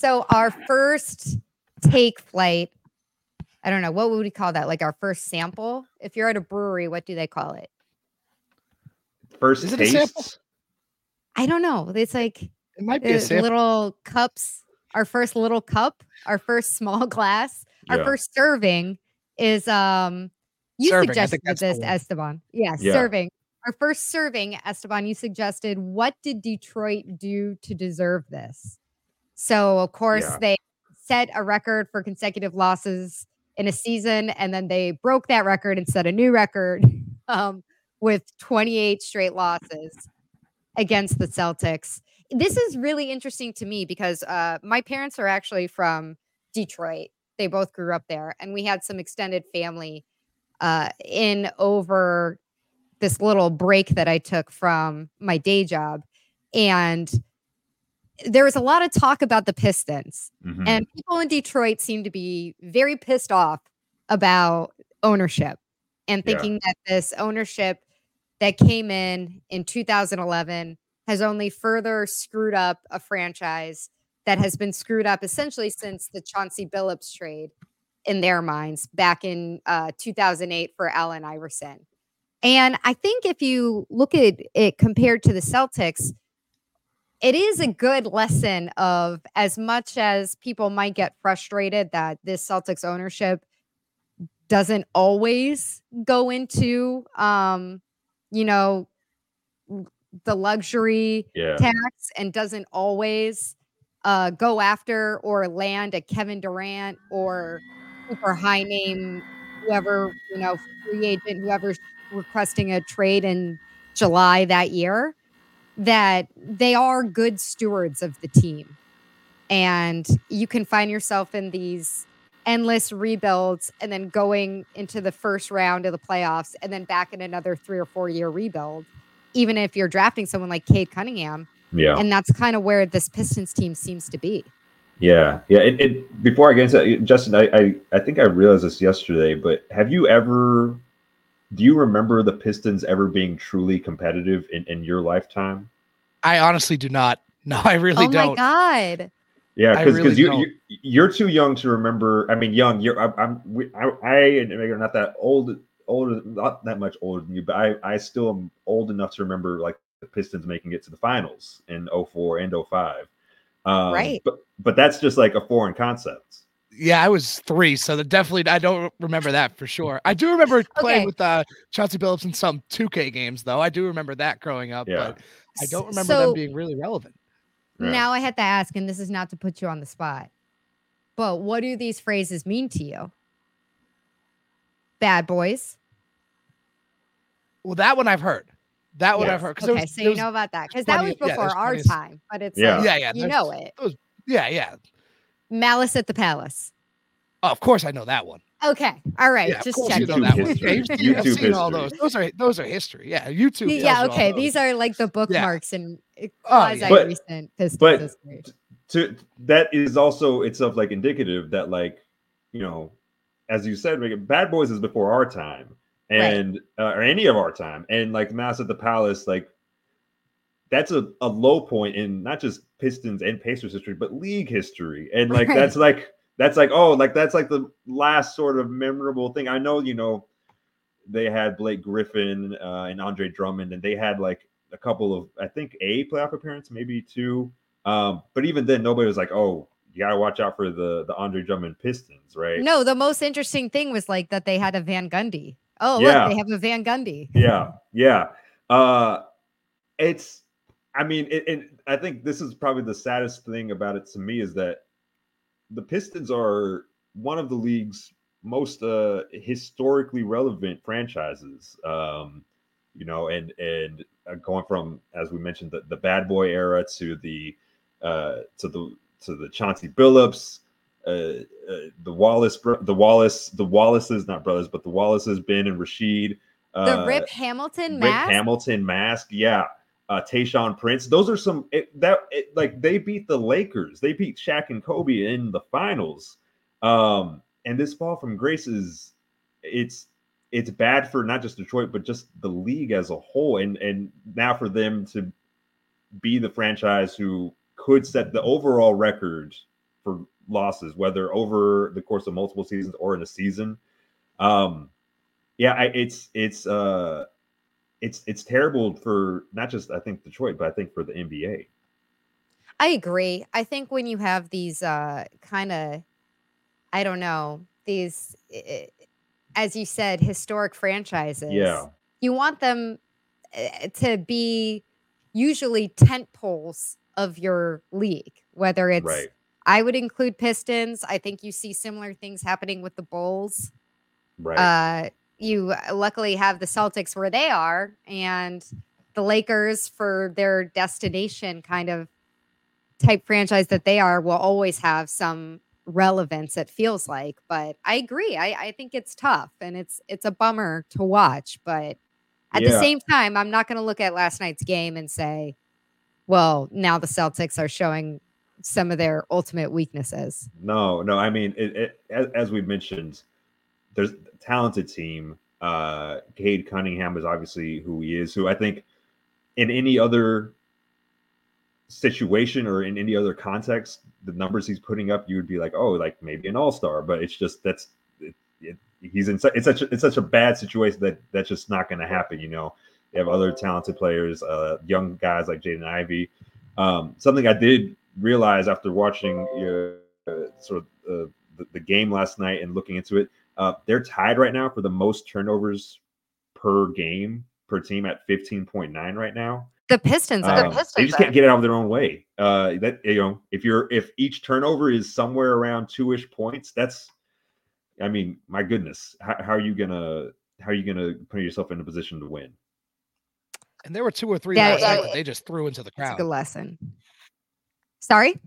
So, our first take flight, I don't know, what would we call that? Like our first sample? If you're at a brewery, what do they call it? First Is it a sample? taste. I don't know. It's like It might be a sample. little cups. Our first little cup, our first small glass, our first serving is um you Serving, suggested think that's the this, one. Esteban. Yeah, Yeah. serving. Our first serving, Esteban, you suggested what did Detroit do to deserve this? So of course Yeah. they set a record for consecutive losses in a season, and then they broke that record and set a new record um, with 28 straight losses against the Celtics. This is really interesting to me because uh, my parents are actually from Detroit. They both grew up there, and we had some extended family uh, in over this little break that I took from my day job. And there was a lot of talk about the Pistons. Mhm. And people in Detroit seem to be very pissed off about ownership and Yeah. thinking that this ownership that came in in 2011 has only further screwed up a franchise that has been screwed up essentially since the Chauncey Billups trade in their minds back in uh, 2008 for Allen Iverson. And I think if you look at it compared to the Celtics, it is a good lesson of as much as people might get frustrated that this Celtics ownership doesn't always go into um you know the luxury yeah. tax and doesn't always uh go after or land a Kevin Durant or super high name whoever you know free agent whoever's requesting a trade in July that year that they are good stewards of the team. And you can find yourself in these endless rebuilds and then going into the first round of the playoffs and then back in another three or four year rebuild, even if you're drafting someone like Cade Cunningham. Yeah. And that's kind of where this Pistons team seems to be. Yeah, yeah. It, it before I get into that, Justin, I, I I think I realized this yesterday, but have you ever do you remember the Pistons ever being truly competitive in, in your lifetime? I honestly do not. No, I really oh don't. Oh my God. Yeah, I because really you, you you're too young to remember. I mean, young. You're I'm, I'm we- I, I and maybe I'm not that old older not that much older than you, but I I still am old enough to remember like the Pistons making it to the finals in 04 and 05. Um, Right. But but that's just like a foreign concept. Yeah, I was three, so definitely I don't remember that for sure. I do remember playing Okay. with uh, Chauncey Billups in some 2K games, though. I do remember that growing up, Yeah. but I don't remember so them being really relevant. Yeah. now I had to ask, and this is not to put you on the spot, but what do these phrases mean to you? Bad boys. Well, that one I've heard. That one Yeah. I've heard. Okay, was- so you was- know about that because that was before there's our time, but it's Yeah. like, Yeah, yeah, you know it. Yeah, yeah. Malice at the Palace. Oh, of course I know that one. Okay, all right, Yeah, of just course you know that YouTube one. Yeah, you've history. seen, I've seen all those. Those are those are history. Yeah, YouTube. tells Yeah, all okay, those. these are like the bookmarks and Oh, yeah. quasi But- recent Pistons but- history. to that is also itself like indicative that like you know as you said like, bad boys is before our time and uh, or any of our time and like mass at the palace like that's a, a low point in not just pistons and pacers history but league history and like Right. that's like that's like oh like that's like the last sort of memorable thing i know you know they had blake griffin uh, and andre drummond and they had like a couple of i think a playoff appearance maybe two um, but even then, nobody was like, "Oh, you got to watch out for the the Andre Drummond Pistons, right? No, the most interesting thing was like that they had a Van Gundy. Oh, Yeah. look, they have a Van Gundy. Yeah, yeah. Uh, it's. I mean, it, it, I think this is probably the saddest thing about it to me is that the Pistons are one of the league's most uh, historically relevant franchises. Um, you know, and and uh, going from as we mentioned the, the bad boy era to the uh, to the to the Chauncey Billups, uh, uh, the Wallace, the Wallace, the Wallaces, not brothers, but the Wallaces, Ben and Rasheed. The uh, Rip Hamilton Rick mask. Hamilton mask, yeah. Uh, Tayshaun Prince. Those are some it, that it, like they beat the Lakers. They beat Shaq and Kobe in the finals. Um, and this fall from grace is it's it's bad for not just Detroit but just the league as a whole. And and now for them to be the franchise who could set the overall record for losses, whether over the course of multiple seasons or in a season. Um, yeah, I, it's it's uh it's it's terrible for not just I think Detroit, but I think for the NBA. I agree. I think when you have these uh kind of I don't know, these as you said historic franchises. Yeah. You want them eh, to be usually tent poles of your league, whether it's Right. I would include Pistons. I think you see similar things happening with the Bulls. Right. Uh, you uh, luckily have the Celtics where they are, and the Lakers for their destination kind of type franchise that they are will always have some relevance. It feels like, but I agree. I, I think it's tough and it's it's a bummer to watch, but at the same time, I'm not going to look at last night's game and say, well, now the Celtics are showing some of their ultimate weaknesses. No, no. I mean, it, it, as, as we mentioned, there's a talented team. Uh, Cade Cunningham is obviously who he is. Who I think in any other situation or in any other context, the numbers he's putting up, you would be like, oh, like maybe an all star. But it's just that's it, it, he's in it's such a, it's such a bad situation that that's just not going to happen. You know, you have other talented players, uh, young guys like Jaden Ivey. Um, something I did realize after watching uh, sort of uh, the, the game last night and looking into it, uh, they're tied right now for the most turnovers per game per team at 15.9 right now. The Pistons are. Pistons, they just can't get it out of their own way. Uh, that you know, if you're if each turnover is somewhere around two ish points, that's, I mean, my goodness, how, how are you gonna how are you gonna put yourself in a position to win? And there were two or three Yeah, last night yeah. that they just threw into the That's a crowd. good lesson. Sorry?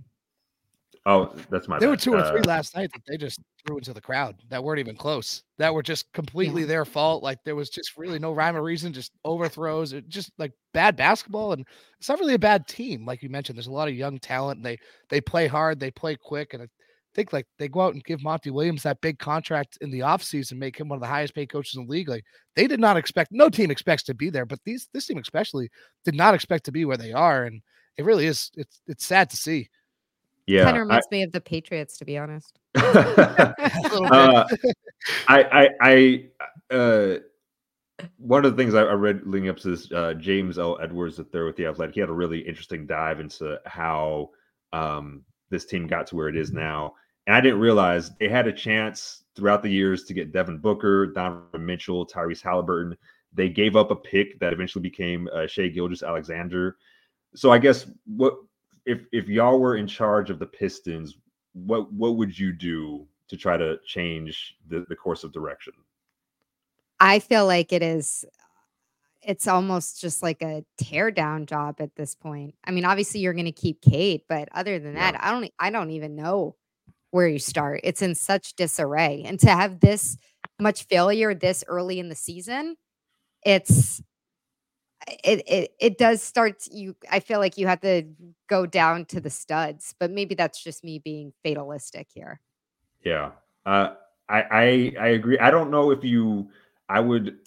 Oh, that's my. There were bad. two or three Uh, last night that they just threw into the crowd that weren't even close. That were just completely their fault. Like there was just really no rhyme or reason, just overthrows, just like bad basketball. And it's not really a bad team, like you mentioned. There's a lot of young talent. And they they play hard, they play quick, and I think like they go out and give Monty Williams that big contract in the offseason, make him one of the highest paid coaches in the league. Like they did not expect no team expects to be there, but these this team especially did not expect to be where they are. And it really is it's it's sad to see. Yeah, kind of I- reminds me of the Patriots, to be honest. A little bit. Uh, I, I, I, uh, one of the things I, I read leading up to this, uh, James L. Edwards, that they're with the Athletic, he had a really interesting dive into how um, this team got to where it is now. And I didn't realize they had a chance throughout the years to get Devin Booker, Donovan Mitchell, Tyrese Halliburton. They gave up a pick that eventually became uh, Shai Gilgeous Alexander. So I guess what if if y'all were in charge of the Pistons, what what would you do to try to change the, the course of direction? I feel like it is it's almost just like a tear down job at this point. I mean, obviously you're going to keep Cade, but other than Yeah. that, I don't I don't even know where you start. It's in such disarray. And to have this much failure this early in the season, it's it it it does start you I feel like you have to go down to the studs, but maybe that's just me being fatalistic here. Yeah, uh, I, I I agree. I don't know if you. I would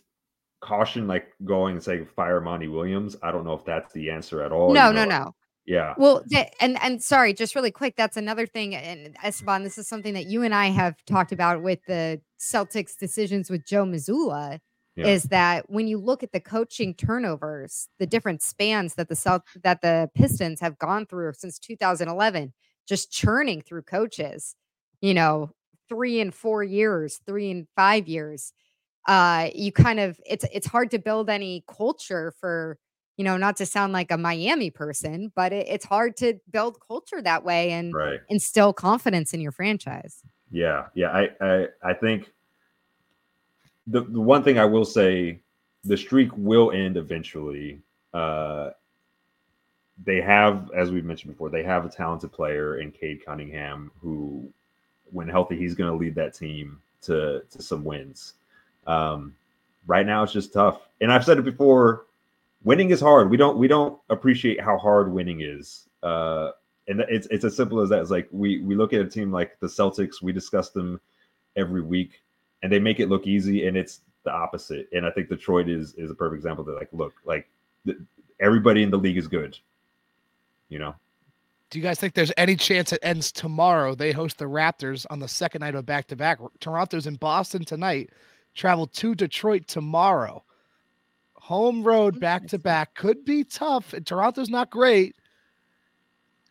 caution like going and saying fire Monty Williams. I don't know if that's the answer at all. no, you no, know, no. Yeah, Well, and and sorry, just really quick, that's another thing. And Esteban, this is something that you and I have talked about with the Celtics decisions with Joe Mazzulla. Yeah. Is that when you look at the coaching turnovers, the different spans that the Celt- that the Pistons have gone through since 2011, just churning through coaches, you know, three and four years, three and five years. Uh, you kind of it's it's hard to build any culture for you know, not to sound like a Miami person, but it, it's hard to build culture that way and right. instill confidence in your franchise. Yeah, yeah. I I, I think the, the one thing I will say, the streak will end eventually. Uh, they have, as we've mentioned before, they have a talented player in Cade Cunningham who, when healthy, he's going to lead that team to to some wins. Um, right now, it's just tough, and I've said it before winning is hard. We don't we don't appreciate how hard winning is. Uh, and it's it's as simple as that. It's like we we look at a team like the Celtics. We discuss them every week, and they make it look easy, and it's the opposite. And I think Detroit is is a perfect example. That like, look, like the, everybody in the league is good. You know. Do you guys think there's any chance it ends tomorrow? They host the Raptors on the second night of back to back. Toronto's in Boston tonight. Travel to Detroit tomorrow home road back to back could be tough. And Toronto's not great.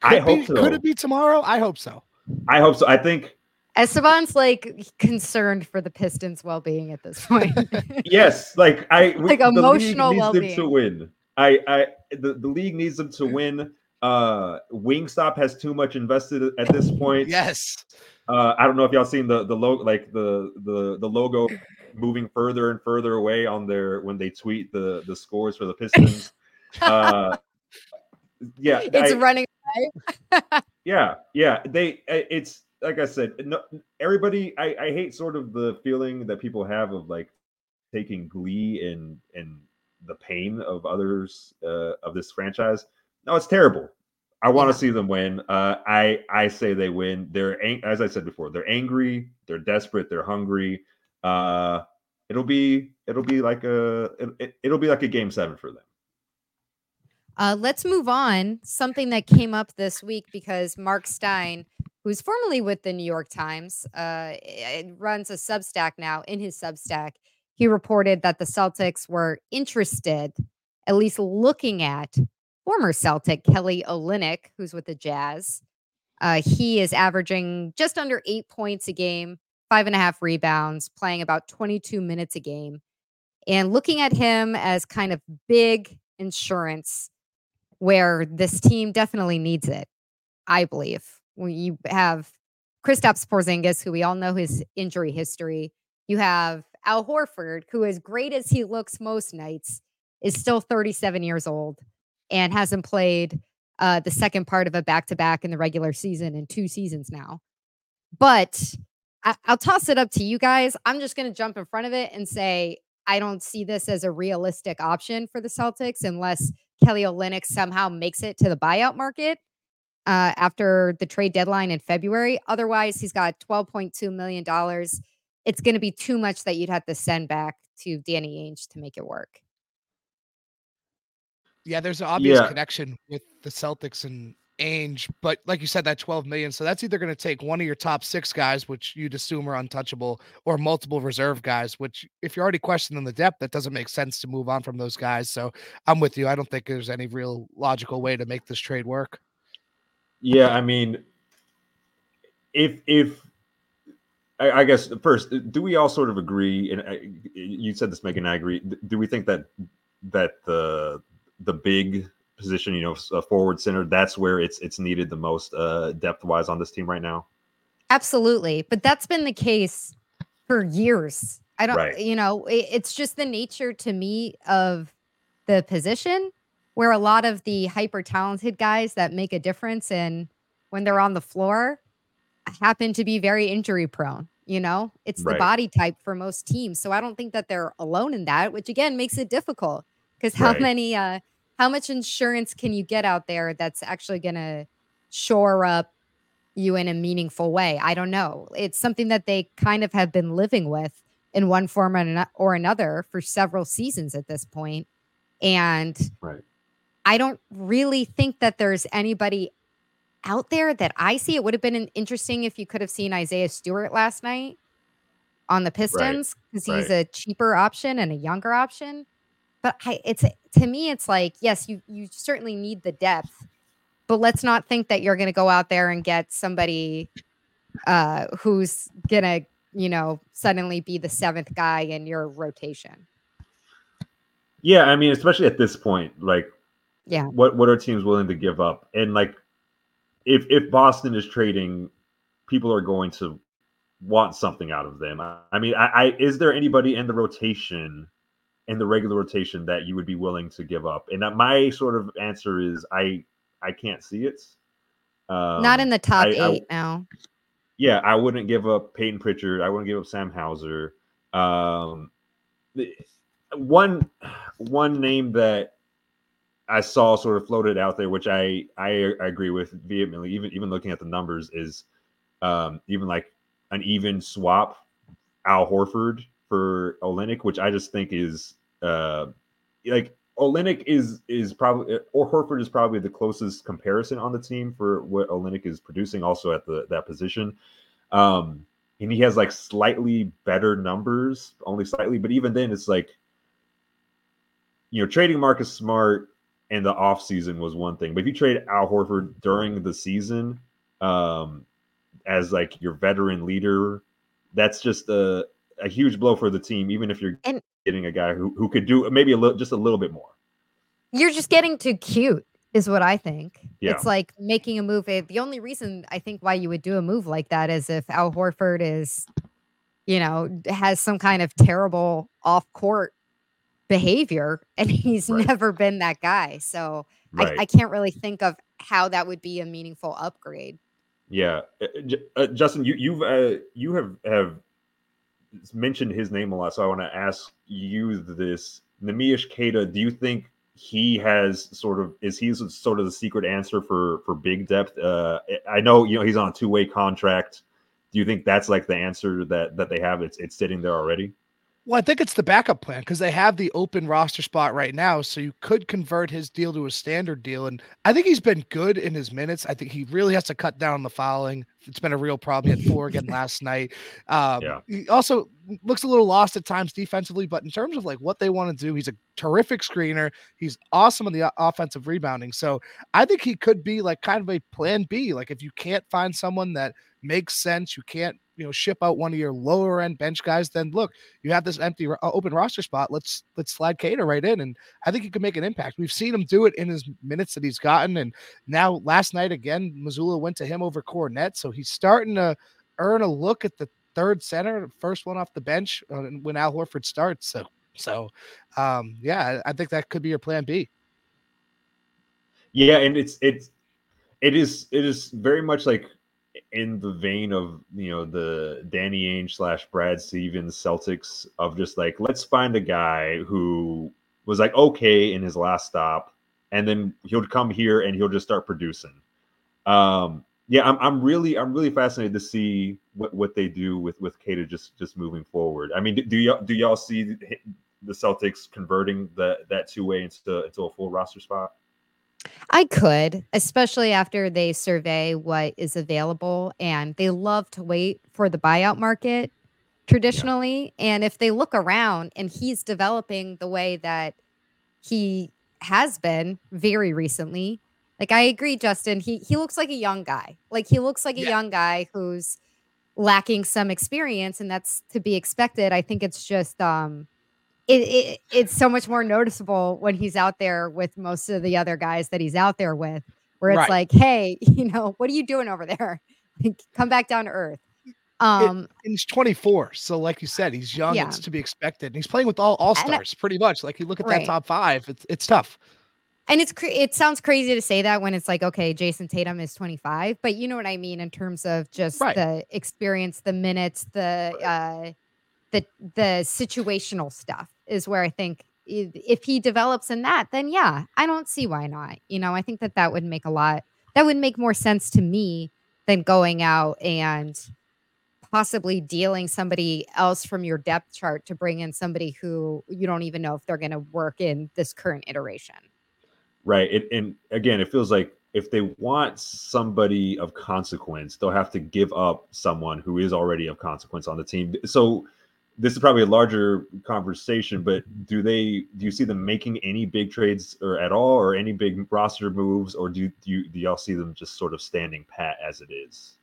Could I be, hope so. Could it be tomorrow? I hope so. I hope so. I think Esteban's like concerned for the Pistons' well-being at this point. yes, like I like emotional the well-being to win. I, I, the, the league needs them to win. Uh, Wingstop has too much invested at this point. yes. Uh, I don't know if y'all seen the the logo, like the the the logo moving further and further away on their when they tweet the the scores for the Pistons. uh, yeah, it's I, running. yeah, yeah. They it's like I said, no, everybody. I, I hate sort of the feeling that people have of like taking glee in in the pain of others uh, of this franchise. No, it's terrible. I want to yeah. see them win. Uh, I I say they win. They're ang- as I said before. They're angry. They're desperate. They're hungry uh, it'll be it'll be like a it, it'll be like a game seven for them. Uh, let's move on. Something that came up this week because Mark Stein, who's formerly with the New York Times, uh, runs a Substack now. In his Substack, he reported that the Celtics were interested, at least looking at former Celtic Kelly Olynyk, who's with the Jazz. Uh, he is averaging just under eight points a game, five and a half rebounds, playing about 22 minutes a game. And looking at him as kind of big insurance where this team definitely needs it, I believe. You have Kristaps Porzingis, who we all know his injury history, you have Al Horford, who, as great as he looks most nights, is still 37 years old and hasn't played uh, the second part of a back to back in the regular season in two seasons now. But I, will toss it up to you guys. I'm just going to jump in front of it and say I don't see this as a realistic option for the Celtics unless Kelly Olynyk somehow makes it to the buyout market uh, after the trade deadline in February. Otherwise, he's got $12.2 million. It's going to be too much that you'd have to send back to Danny Ainge to make it work. Yeah, there's an obvious yeah. connection with the Celtics and Ainge, but like you said, that 12 million. So that's either going to take one of your top six guys, which you'd assume are untouchable, or multiple reserve guys, which if you're already questioning the depth, that doesn't make sense to move on from those guys. So I'm with you. I don't think there's any real logical way to make this trade work. Yeah, I mean, if if I, I guess first, do we all sort of agree? And I, you said this, Meghan. I agree. Do we think that that the the big position, you know, forward center, that's where it's it's needed the most uh, depth wise on this team right now. Absolutely, but that's been the case for years. I don't, right. you know, it, it's just the nature to me of the position where a lot of the hyper talented guys that make a difference and when they're on the floor happen to be very injury prone. You know, it's right. the body type for most teams. So I don't think that they're alone in that, which again makes it difficult because how right. many uh how much insurance can you get out there that's actually going to shore up you in a meaningful way? I don't know. It's something that they kind of have been living with in one form or another for several seasons at this point. And right. I don't really think that there's anybody out there that I see. It would have been interesting if you could have seen Isaiah Stewart last night on the Pistons because right. he's right. a cheaper option and a younger option. But I, it's to me, it's like yes, you you certainly need the depth, but let's not think that you're going to go out there and get somebody uh, who's going to, you know, suddenly be the seventh guy in your rotation. Yeah, I mean, especially at this point, like, yeah, what what are teams willing to give up? And like, if if Boston is trading, people are going to want something out of them. I, I mean, I, I is there anybody in the rotation, in the regular rotation, that you would be willing to give up? And my sort of answer is I I can't see it. Um, Not in the top I, eight now. Yeah, I wouldn't give up Peyton Pritchard. I wouldn't give up Sam Hauser. Um, one one name that I saw sort of floated out there, which I I, agree with vehemently. Even even looking at the numbers, is um, even like an even swap Al Horford for Olynyk, which I just think is uh, like Olynyk is is probably or Horford is probably the closest comparison on the team for what Olynyk is producing also at the that position. Um, and he has like slightly better numbers, only slightly, but even then it's like you know, trading Marcus Smart in the offseason was one thing. But if you trade Al Horford during the season, um, as like your veteran leader, that's just a a huge blow for the team, even if you're and, getting a guy who, who could do maybe a little just a little bit more. You're just getting too cute, is what I think. Yeah. It's like making a move. The only reason I think why you would do a move like that is if Al Horford is, you know, has some kind of terrible off court behavior and he's right. never been that guy. So right. I, I can't really think of how that would be a meaningful upgrade. Yeah, uh, uh Justin, you you've uh, you have have mentioned his name a lot, so I want to ask you this: Neemias Queta. Do you think he has sort of is he sort of the secret answer for for big depth? Uh, I know you know he's on a two way contract. Do you think that's like the answer that that they have? It's it's sitting there already. Well, I think it's the backup plan because they have the open roster spot right now. So you could convert his deal to a standard deal. And I think he's been good in his minutes. I think he really has to cut down the fouling. It's been a real problem. He had four again last night. Um, yeah. He also looks a little lost at times defensively, but in terms of like what they want to do, he's a terrific screener. He's awesome on the offensive rebounding. So I think he could be like kind of a plan B. Like if you can't find someone that makes sense, you can't you know ship out one of your lower end bench guys, then look, you have this empty uh, open roster spot. Let's let's slide Queta right in, and I think he could make an impact. We've seen him do it in his minutes that he's gotten, and now last night again, Mazzulla went to him over Kornet, so he's starting to earn a look at the third center, first one off the bench uh, when Al Horford starts. So so um, yeah, I think that could be your plan B. Yeah, and it's it's it is it is very much like in the vein of you know the Danny Ainge slash Brad Stevens Celtics of just like let's find a guy who was like okay in his last stop, and then he'll come here and he'll just start producing. Um, yeah, I'm, I'm really I'm really fascinated to see what, what they do with with Queta just just moving forward. I mean, do y'all do y'all see the Celtics converting that that two way into into a full roster spot? I could, especially after they survey what is available and they love to wait for the buyout market traditionally. Yeah. And if they look around and he's developing the way that he has been very recently, like I agree, Justin, he he looks like a young guy. Like he looks like a yeah. young guy who's lacking some experience, and that's to be expected. I think it's just um it, it, it's so much more noticeable when he's out there with most of the other guys that he's out there with, where it's right. like, hey, you know, what are you doing over there? Come back down to earth. Um, it, he's 24, so like you said, he's young. Yeah. It's to be expected. And he's playing with all all stars, pretty much. Like you look at right. that top five, it's it's tough. And it's it sounds crazy to say that when it's like, okay, jayson Tatum is 25, but you know what I mean in terms of just right. the experience, the minutes, the uh, the the situational stuff is where I think if he develops in that, then yeah, I don't see why not. You know, I think that that would make a lot, that would make more sense to me than going out and possibly dealing somebody else from your depth chart to bring in somebody who you don't even know if they're going to work in this current iteration. Right. It, and again, it feels like if they want somebody of consequence, they'll have to give up someone who is already of consequence on the team. So, this is probably a larger conversation, but do they do you see them making any big trades or at all, or any big roster moves, or do, do you do y'all see them just sort of standing pat as it is?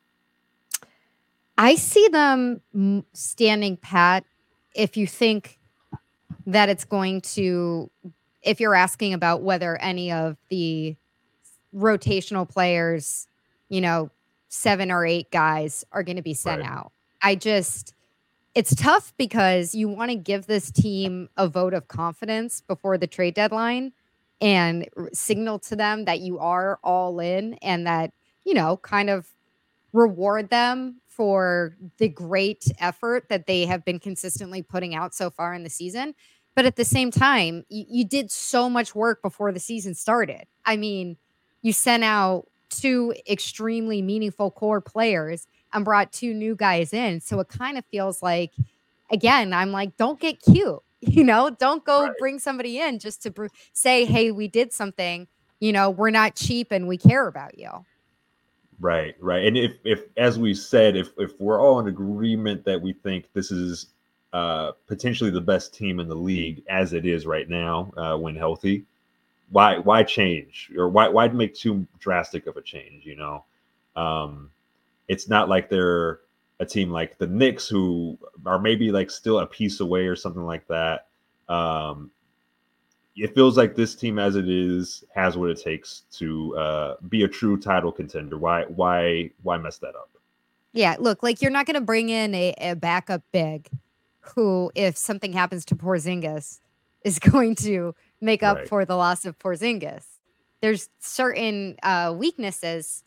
I see them standing pat. If you think that it's going to, if you're asking about whether any of the rotational players, you know, seven or eight guys are going to be sent right. out. I just it's tough because you want to give this team a vote of confidence before the trade deadline and signal to them that you are all in and that, you know, kind of reward them for the great effort that they have been consistently putting out so far in the season. But at the same time, you, you did so much work before the season started. I mean, you sent out two extremely meaningful core players and brought two new guys in. So it kind of feels like, again, I'm like, don't get cute. You know, don't go right. bring somebody in just to br- say, hey, we did something. You know, we're not cheap and we care about you. Right, right. And if, if as we said, if if we're all in agreement that we think this is uh, potentially the best team in the league as it is right now uh, when healthy, why why change or why why make too drastic of a change? You know, um, it's not like they're a team like the Knicks who are maybe like still a piece away or something like that. Um, it feels like this team, as it is, has what it takes to uh, be a true title contender. Why, why, why mess that up? Yeah, look, like you're not going to bring in a, a backup big, who, if something happens to Porzingis, is going to make up right. for the loss of Porzingis. There's certain uh, weaknesses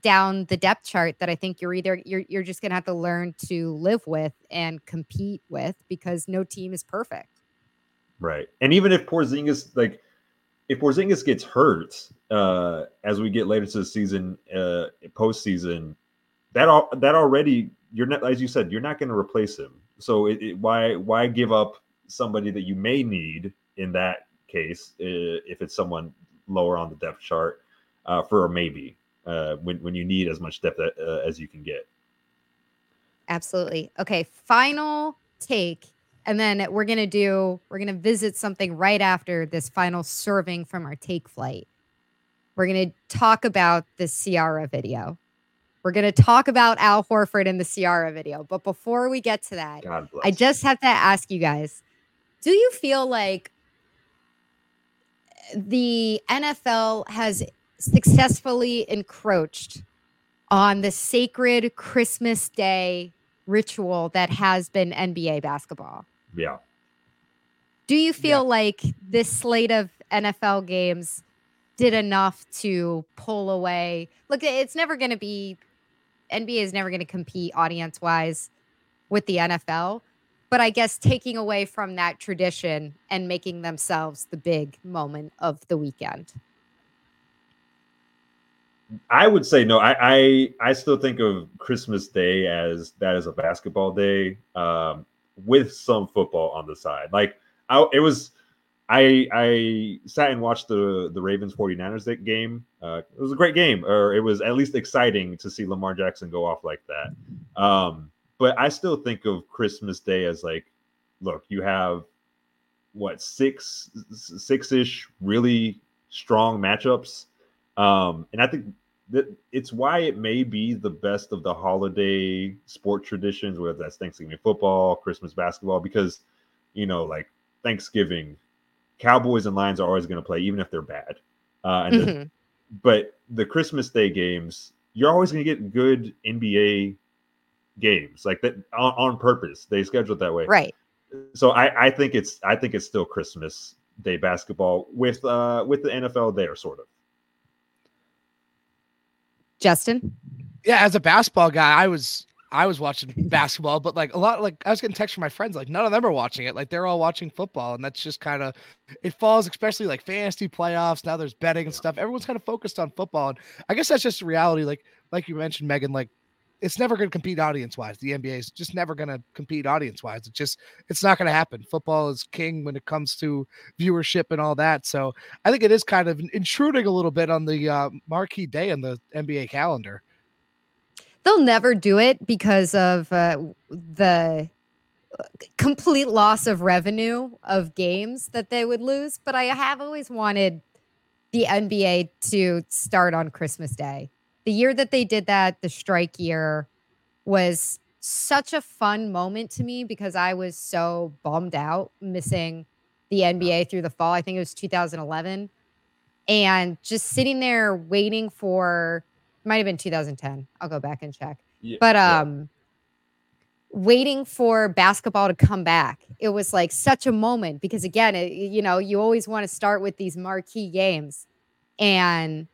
down the depth chart that I think you're either you're you're just gonna have to learn to live with and compete with because no team is perfect. Right. And even if Porzingis like if Porzingis gets hurt uh as we get later to the season, uh postseason, that all that already you're not as you said, you're not gonna replace him. So it, it, why why give up somebody that you may need in that case uh, if it's someone lower on the depth chart uh, for a maybe uh, when when you need as much depth uh, as you can get. Absolutely. Okay, final take, and then we're gonna do we're gonna visit something right after this final serving from our take flight. We're gonna talk about the Ciara video. We're gonna talk about Al Horford in the Ciara video. But before we get to that, I just have to ask you guys: Do you feel like the NFL has successfully encroached on the sacred Christmas Day ritual that has been NBA basketball. Yeah. Do you feel yeah. like this slate of NFL games did enough to pull away? Look, it's never going to be, NBA is never going to compete audience wise with the NFL. But I guess taking away from that tradition and making themselves the big moment of the weekend. I would say no. I, I, I still think of Christmas Day as that is a basketball day um, with some football on the side. Like I, it was, I I sat and watched the the Ravens 49ers game. Uh, it was a great game, or it was at least exciting to see Lamar Jackson go off like that. Um, but I still think of Christmas Day as like, look, you have what six six ish really strong matchups um, and I think that it's why it may be the best of the holiday sport traditions, whether that's Thanksgiving football, Christmas basketball, because you know, like Thanksgiving, Cowboys and Lions are always going to play, even if they're bad. Uh, and mm-hmm. the, but the Christmas Day games, you're always going to get good NBA games like that on, on purpose. They scheduled that way, right? So I, I think it's I think it's still Christmas Day basketball with uh with the NFL there, sort of. Justin? Yeah, as a basketball guy, I was I was watching basketball, but like a lot, like I was getting texts from my friends, like none of them are watching it. Like they're all watching football, and that's just kind of it falls, especially like fantasy playoffs. Now there's betting and stuff. Everyone's kind of focused on football, and I guess that's just the reality. Like like you mentioned, Meghan, like it's never going to compete audience wise. The NBA is just never going to compete audience wise. It's just it's not going to happen. Football is king when it comes to viewership and all that. So I think it is kind of intruding a little bit on the uh, marquee day in the NBA calendar. They'll never do it because of uh, the complete loss of revenue of games that they would lose, but I have always wanted the NBA to start on Christmas Day. The year that they did that, the strike year, was such a fun moment to me because I was so bummed out missing the NBA through the fall. I think it was 2011. And just sitting there waiting for might have been 2010. I'll go back and check. Yeah, but um yeah waiting for basketball to come back. It was like such a moment because again, it, you know, you always want to start with these marquee games. And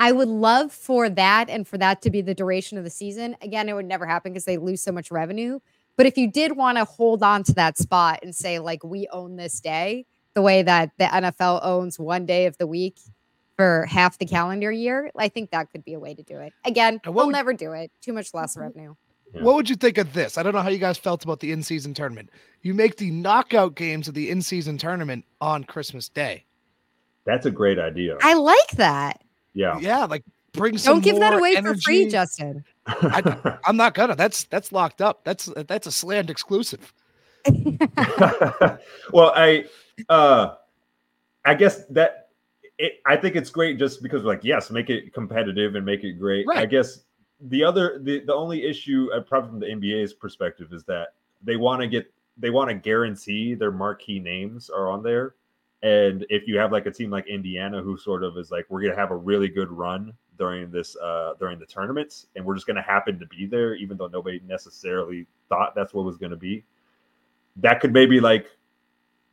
I would love for that and for that to be the duration of the season. Again, it would never happen because they lose so much revenue. But if you did want to hold on to that spot and say, like, we own this day, the way that the NFL owns one day of the week for half the calendar year, I think that could be a way to do it. Again, we'll would, never do it. Too much loss of revenue. What would you think of this? I don't know how you guys felt about the in-season tournament. You make the knockout games of the in-season tournament on Christmas Day. That's a great idea. I like that. Yeah. Yeah, like bring some. Don't give that away energy. for free, Justin. I, am not gonna. That's that's locked up. That's that's a slant exclusive. well, I uh I guess that it, I think it's great just because like yes, make it competitive and make it great. Right. I guess the other the, the only issue uh, probably from the NBA's perspective is that they want to get they want to guarantee their marquee names are on there. And if you have like a team like Indiana who sort of is like we're gonna have a really good run during this uh during the tournaments and we're just gonna happen to be there even though nobody necessarily thought that's what was gonna be, that could maybe like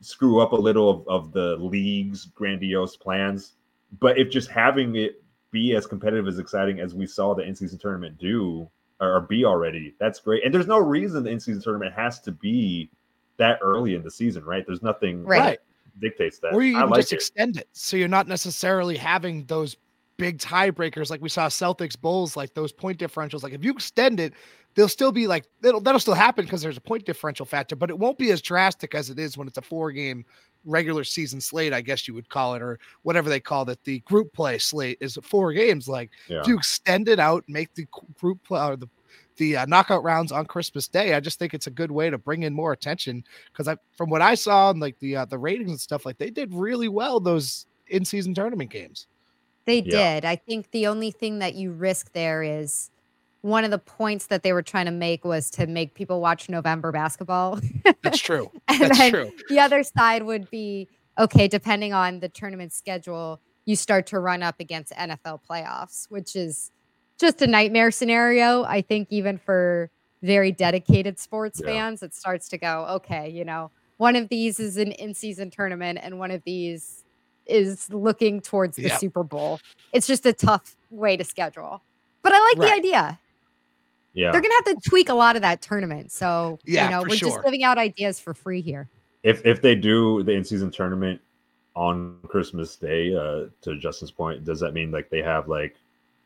screw up a little of, of the league's grandiose plans. But if just having it be as competitive as exciting as we saw the in-season tournament do or be already that's great and there's no reason the in-season tournament has to be that early in the season right there's nothing right dictates that or you can like just it. extend it so you're not necessarily having those big tiebreakers like we saw celtics bulls like those point differentials like if you extend it they'll still be like that'll, that'll still happen because there's a point differential factor but it won't be as drastic as it is when it's a four game regular season slate, I guess you would call it, or whatever they call it. The group play slate is four games. Like yeah. you extend it out, make the group play or the the uh, knockout rounds on Christmas Day. I just think it's a good way to bring in more attention because I, from what I saw, and like the uh, the ratings and stuff, like they did really well those in season tournament games. They yeah. did. I think the only thing that you risk there is one of the points that they were trying to make was to make people watch November basketball. That's true. and That's then true. The other side would be okay, depending on the tournament schedule, you start to run up against NFL playoffs, which is just a nightmare scenario. I think even for very dedicated sports yeah. fans, it starts to go, okay, you know, one of these is an in-season tournament and one of these is looking towards the yeah. Super Bowl. It's just a tough way to schedule. But I like right. the idea. Yeah. They're gonna have to tweak a lot of that tournament. So yeah, you know, we're sure. just giving out ideas for free here. If if they do the in-season tournament on Christmas Day, uh, to Justin's point, does that mean like they have like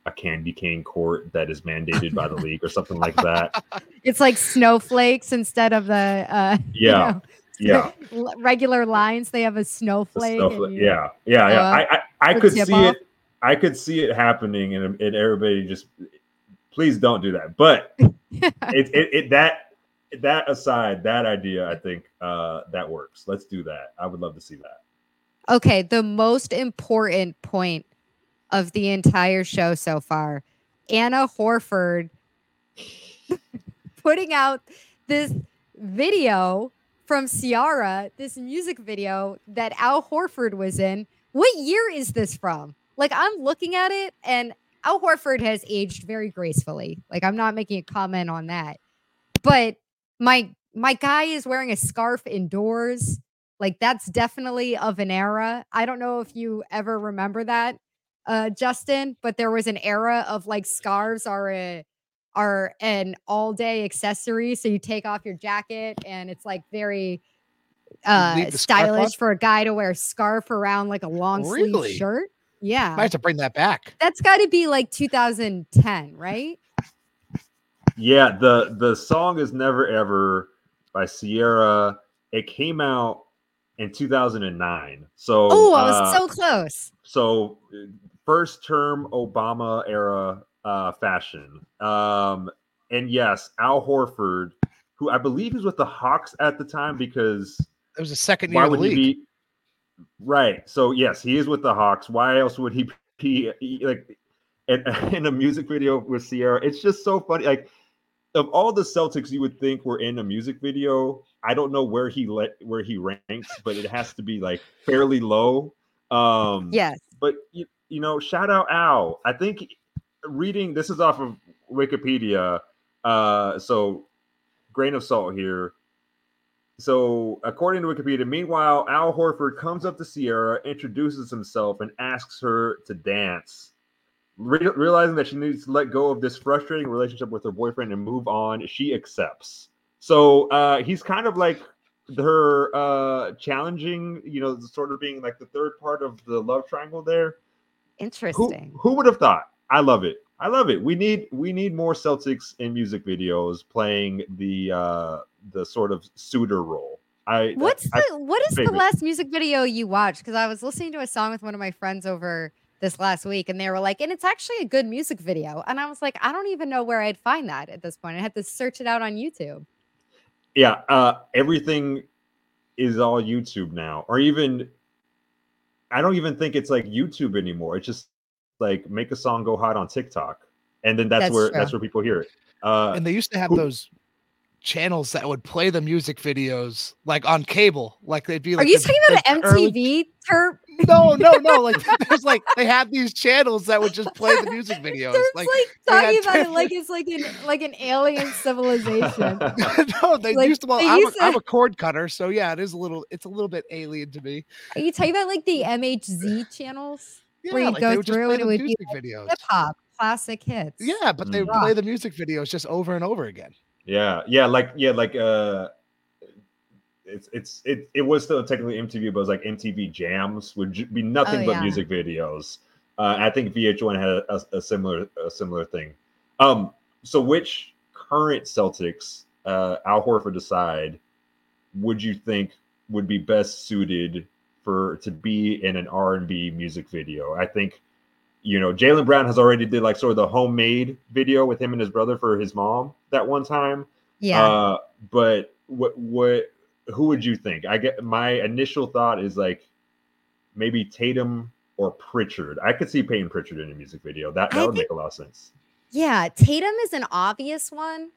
a candy cane court that is mandated by the league or something like that? It's like snowflakes instead of the uh, yeah. You know, yeah. regular lines. They have a snowflake. snowflake. You, yeah, yeah, yeah. Uh, I, I, I could see off. it. I could see it happening, and, and everybody just please don't do that. But it, it, it, that that aside, that idea, I think uh, that works. Let's do that. I would love to see that. Okay, the most important point of the entire show so far, Anna Horford putting out this video from Ciara, this music video that Al Horford was in. What year is this from? Like I'm looking at it and Al Horford has aged very gracefully. Like I'm not making a comment on that. But my my guy is wearing a scarf indoors. Like that's definitely of an era. I don't know if you ever remember that, uh, Justin, but there was an era of like scarves are a are an all day accessory. So you take off your jacket and it's like very uh stylish for a guy to wear a scarf around like a long really? sleeve shirt. Yeah. Might have to bring that back. That's got to be like 2010, right? Yeah, the the song is Never Ever by Ciara. It came out in 2009. So Oh, I was uh, so close. So first term Obama era uh fashion. Um and yes, Al Horford who I believe is with the Hawks at the time because it was a second year why in the would he be right? So yes, he is with the Hawks. Why else would he be he- like in, in a music video with Ciara? It's just so funny. Like of all the Celtics you would think were in a music video, I don't know where he let where he ranks, but it has to be like fairly low. Um Yes. but you, you know, shout out Al. I think reading this is off of Wikipedia. Uh, so grain of salt here. So, according to Wikipedia, meanwhile, Al Horford comes up to Ciara, introduces himself, and asks her to dance. Re- realizing that she needs to let go of this frustrating relationship with her boyfriend and move on, she accepts. So, uh, he's kind of like her uh challenging, you know, sort of being like the third part of the love triangle there who, Interesting. who would have thought? I love it. I love it. We need we need more Celtics in music videos playing the uh the sort of suitor role. I What's I, the what is the last music video you watched? Because I was listening to a song with one of my friends over this last week, and they were like, and it's actually a good music video. And I was like, I don't even know where I'd find that at this point. I had to search it out on YouTube. yeah, uh everything is all YouTube now, or even I don't even think it's like YouTube anymore. It's just like make a song go hot on TikTok, and then that's, That's where true. that's where people hear it. Uh, and they used to have who- those channels that would play the music videos like on cable. Like they'd be like, Are you the- talking about the an early- MTV terp? No, no, no. Like there's like they had these channels that would just play the music videos. Terp's Like, like, talking about it like it's like an like an alien civilization. no, they Like, used to. Well, I'm, used a, I'm a cord cutter, so yeah, it is a little. It's a little bit alien to me. Are you talking about like the MHZ channels? Yeah, Where you'd like go they through and it the would be music videos. Hip hop, classic hits. Yeah, but they would play the music videos just over and over again. Yeah, yeah, like yeah, like uh it's it's it it was still technically MTV, but it was like MTV Jams would be nothing Oh, but yeah. music videos. Uh, I think VH1 had a, a similar a similar thing. Um, so which current Celtics, uh, Al Horford aside, would you think would be best suited for to be in an R and B music video? I think, you know, Jaylen Brown has already did like sort of the homemade video with him and his brother for his mom that one time. Yeah. Uh, but what what who would you think? I get my initial thought is like maybe Tatum or Pritchard. I could see Payton Pritchard in a music video. That that I would think- make a lot of sense. Yeah, Tatum is an obvious one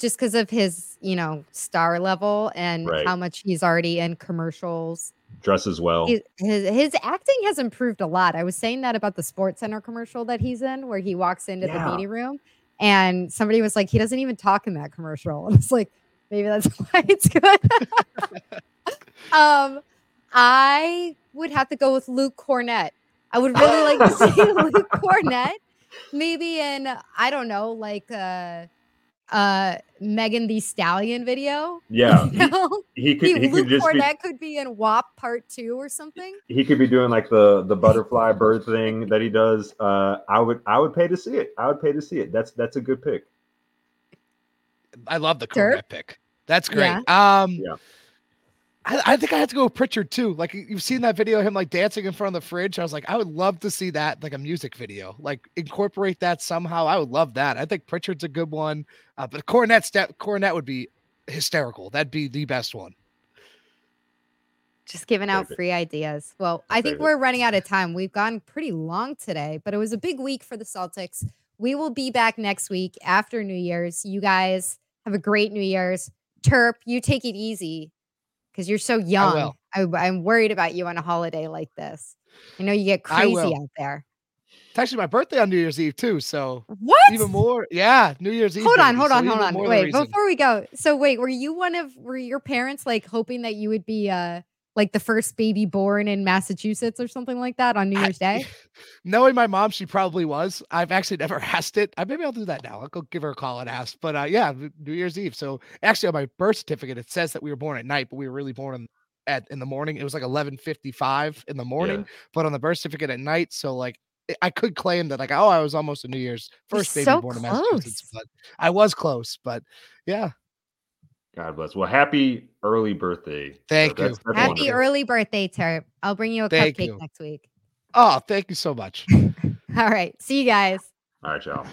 just because of his, you know, star level and Right. how much he's already in commercials. Dresses well. He- His, his acting has improved a lot. I was saying that about the Sports Center commercial that he's in, where he walks into Yeah. the meeting room and somebody was like, he doesn't even talk in that commercial. And it's like, maybe that's why it's good. um, I would have to go with Luke Kornet. I would really like to see Luke Kornet, maybe in I don't know, like uh uh Megan Thee Stallion video. yeah, You know? he, he He- could he Luke could just be could be in WAP Part Two or something. he could be doing like the the butterfly bird thing that he does. Uh, I would I would pay to see it. I would pay to see it. That's that's a good pick. I love the Sure. Pick. That's great. Um, Yeah. I, I think I have to go with Pritchard too. Like you- you've seen that video of him like dancing in front of the fridge. I was like, I would love to see that like a music video. Like incorporate that somehow. I would love that. I think Pritchard's a good one. Uh, but Kornet step Kornet would be hysterical. That'd be the best one. Just giving out Favorite. free ideas. Well, I think Favorite. we're running out of time. We've gone pretty long today, but it was a big week for the Celtics. We will be back next week after New Year's. You guys have a great New Year's. Terp, you take it easy because you're so young. I, am worried about you on a holiday like this. I know you get crazy out there. It's actually my birthday on New Year's Eve too. So What? even more. Yeah, New Year's Eve. hold on, hold so on, hold on. Wait, before we go. So wait, were you one of were your parents like hoping that you would be uh like the first baby born in Massachusetts or something like that on New I- Year's Day? Knowing my mom, she probably was. I've actually never asked it. I, maybe I'll do that now. I'll go give her a call and ask. But uh, yeah, New Year's Eve. So actually, on my birth certificate, it says that we were born at night, but we were really born in, at in the morning. It was like eleven fifty five in the morning, but on the birth certificate at night. So like. I- I could claim that, like, oh, I was almost a New Year's You're first baby so born in Massachusetts, but I was close. But yeah, God bless. Well, happy early birthday. Thank you. that's- that's Happy wonderful. early birthday, Terp. I'll bring you a Thank cupcake you. next week. oh, thank you so much. All right. See you guys. All right, y'all.